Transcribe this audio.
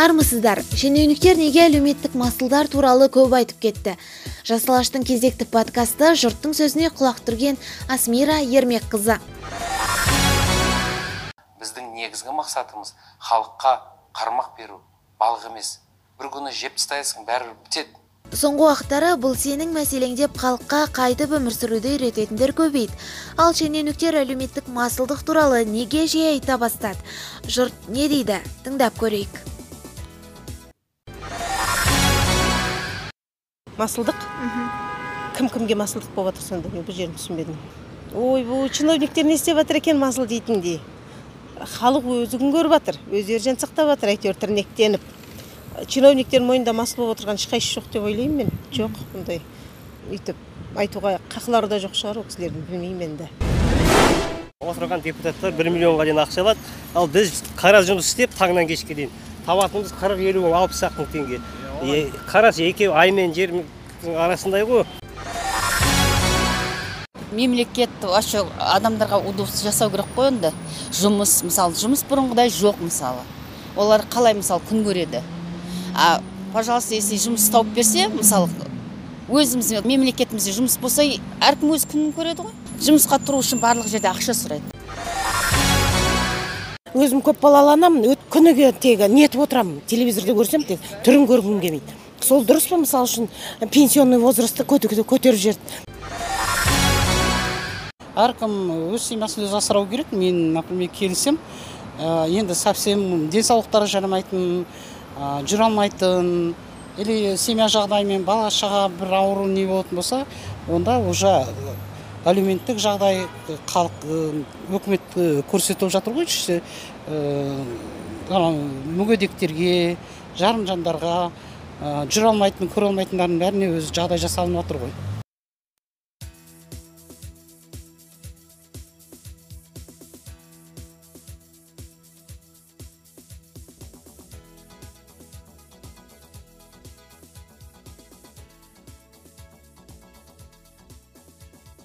армысыздар. Шенеуніктер неге әлеуметтік масылдар туралы көп айтып кетті? Жасыл алаштың кезекті подкасты жұрттың сөзіне құлақ түрген асмира ермекқызы. Біздің негізгі мақсатымыз халыққа қармақ беру балық емес. Бір күні жеп тастайсың бәрібір бітеді. Соңғы уақыттары бұл сенің мәселең деп халыққа қайтып өмір сүруді үйрететіндер көбейді. Ал шенеуніктер әлеуметтік масылдық туралы неге жиі айта бастады? Жұрт не дейді? Тыңдап көрейік. Масылдық. Кім кімге масылдық болып жатыр сонда? Мен бұл жерін түсінбедім. Ойбу чиновниктер не істеп жатыр екен масыл дейтіндей халық өзі күн көріп жатыр өздері жан сақтап жатыр әйтеуір тірнектеніп. Чиновниктердің мойнында масыл болып отырған ешқайсысы жоқ деп ойлаймын мен. Жоқ бұндай өйтіп айтуға қақылары да жоқ шығар ол кісілердің білмеймін енді отырған депутаттар бір миллионға дейін ақша алады. Ал біз қара жұмыс істеп таңнан кешке дейін табатынымыз қырық елу мың алпыс ақ мың теңге. Қарашы екеуі ай мен жердің арасындай ғой. Мемлекет вообще адамдарға удобство жасау керек қой енді жұмыс мысалы жұмыс бұрынғыдай жоқ мысалы. Олар қалай мысалы күн көреді? А пожалуйста если жұмыс тауып берсе мысалы өзіміз мемлекетімізде жұмыс болса әркім өз күнін көреді ғой. Жұмысқа тұру үшін барлық жерде ақша сұрайды. Өзім көп балалы анамын күніге тегі нетіп отырамын телевизорда көрсем тек түрін көргім келмейді. Сол дұрыс па мысалы үшін пенсионный возрастты көтеріп жіберді. Әркім өз семьясын өзі асырау керек. Мен например келісем енді совсем денсаулықтары жарамайтын жүре алмайтын или семья жағдайымен бала шаға бір ауру не болатын болса онда уже әлеуметтік жағдай халық өкімет көрсетіп жатыр ғой мүгедектерге жарым жандарға жүре алмайтын көре алмайтындардың бәріне өзі жағдай жасалынып жатыр ғой.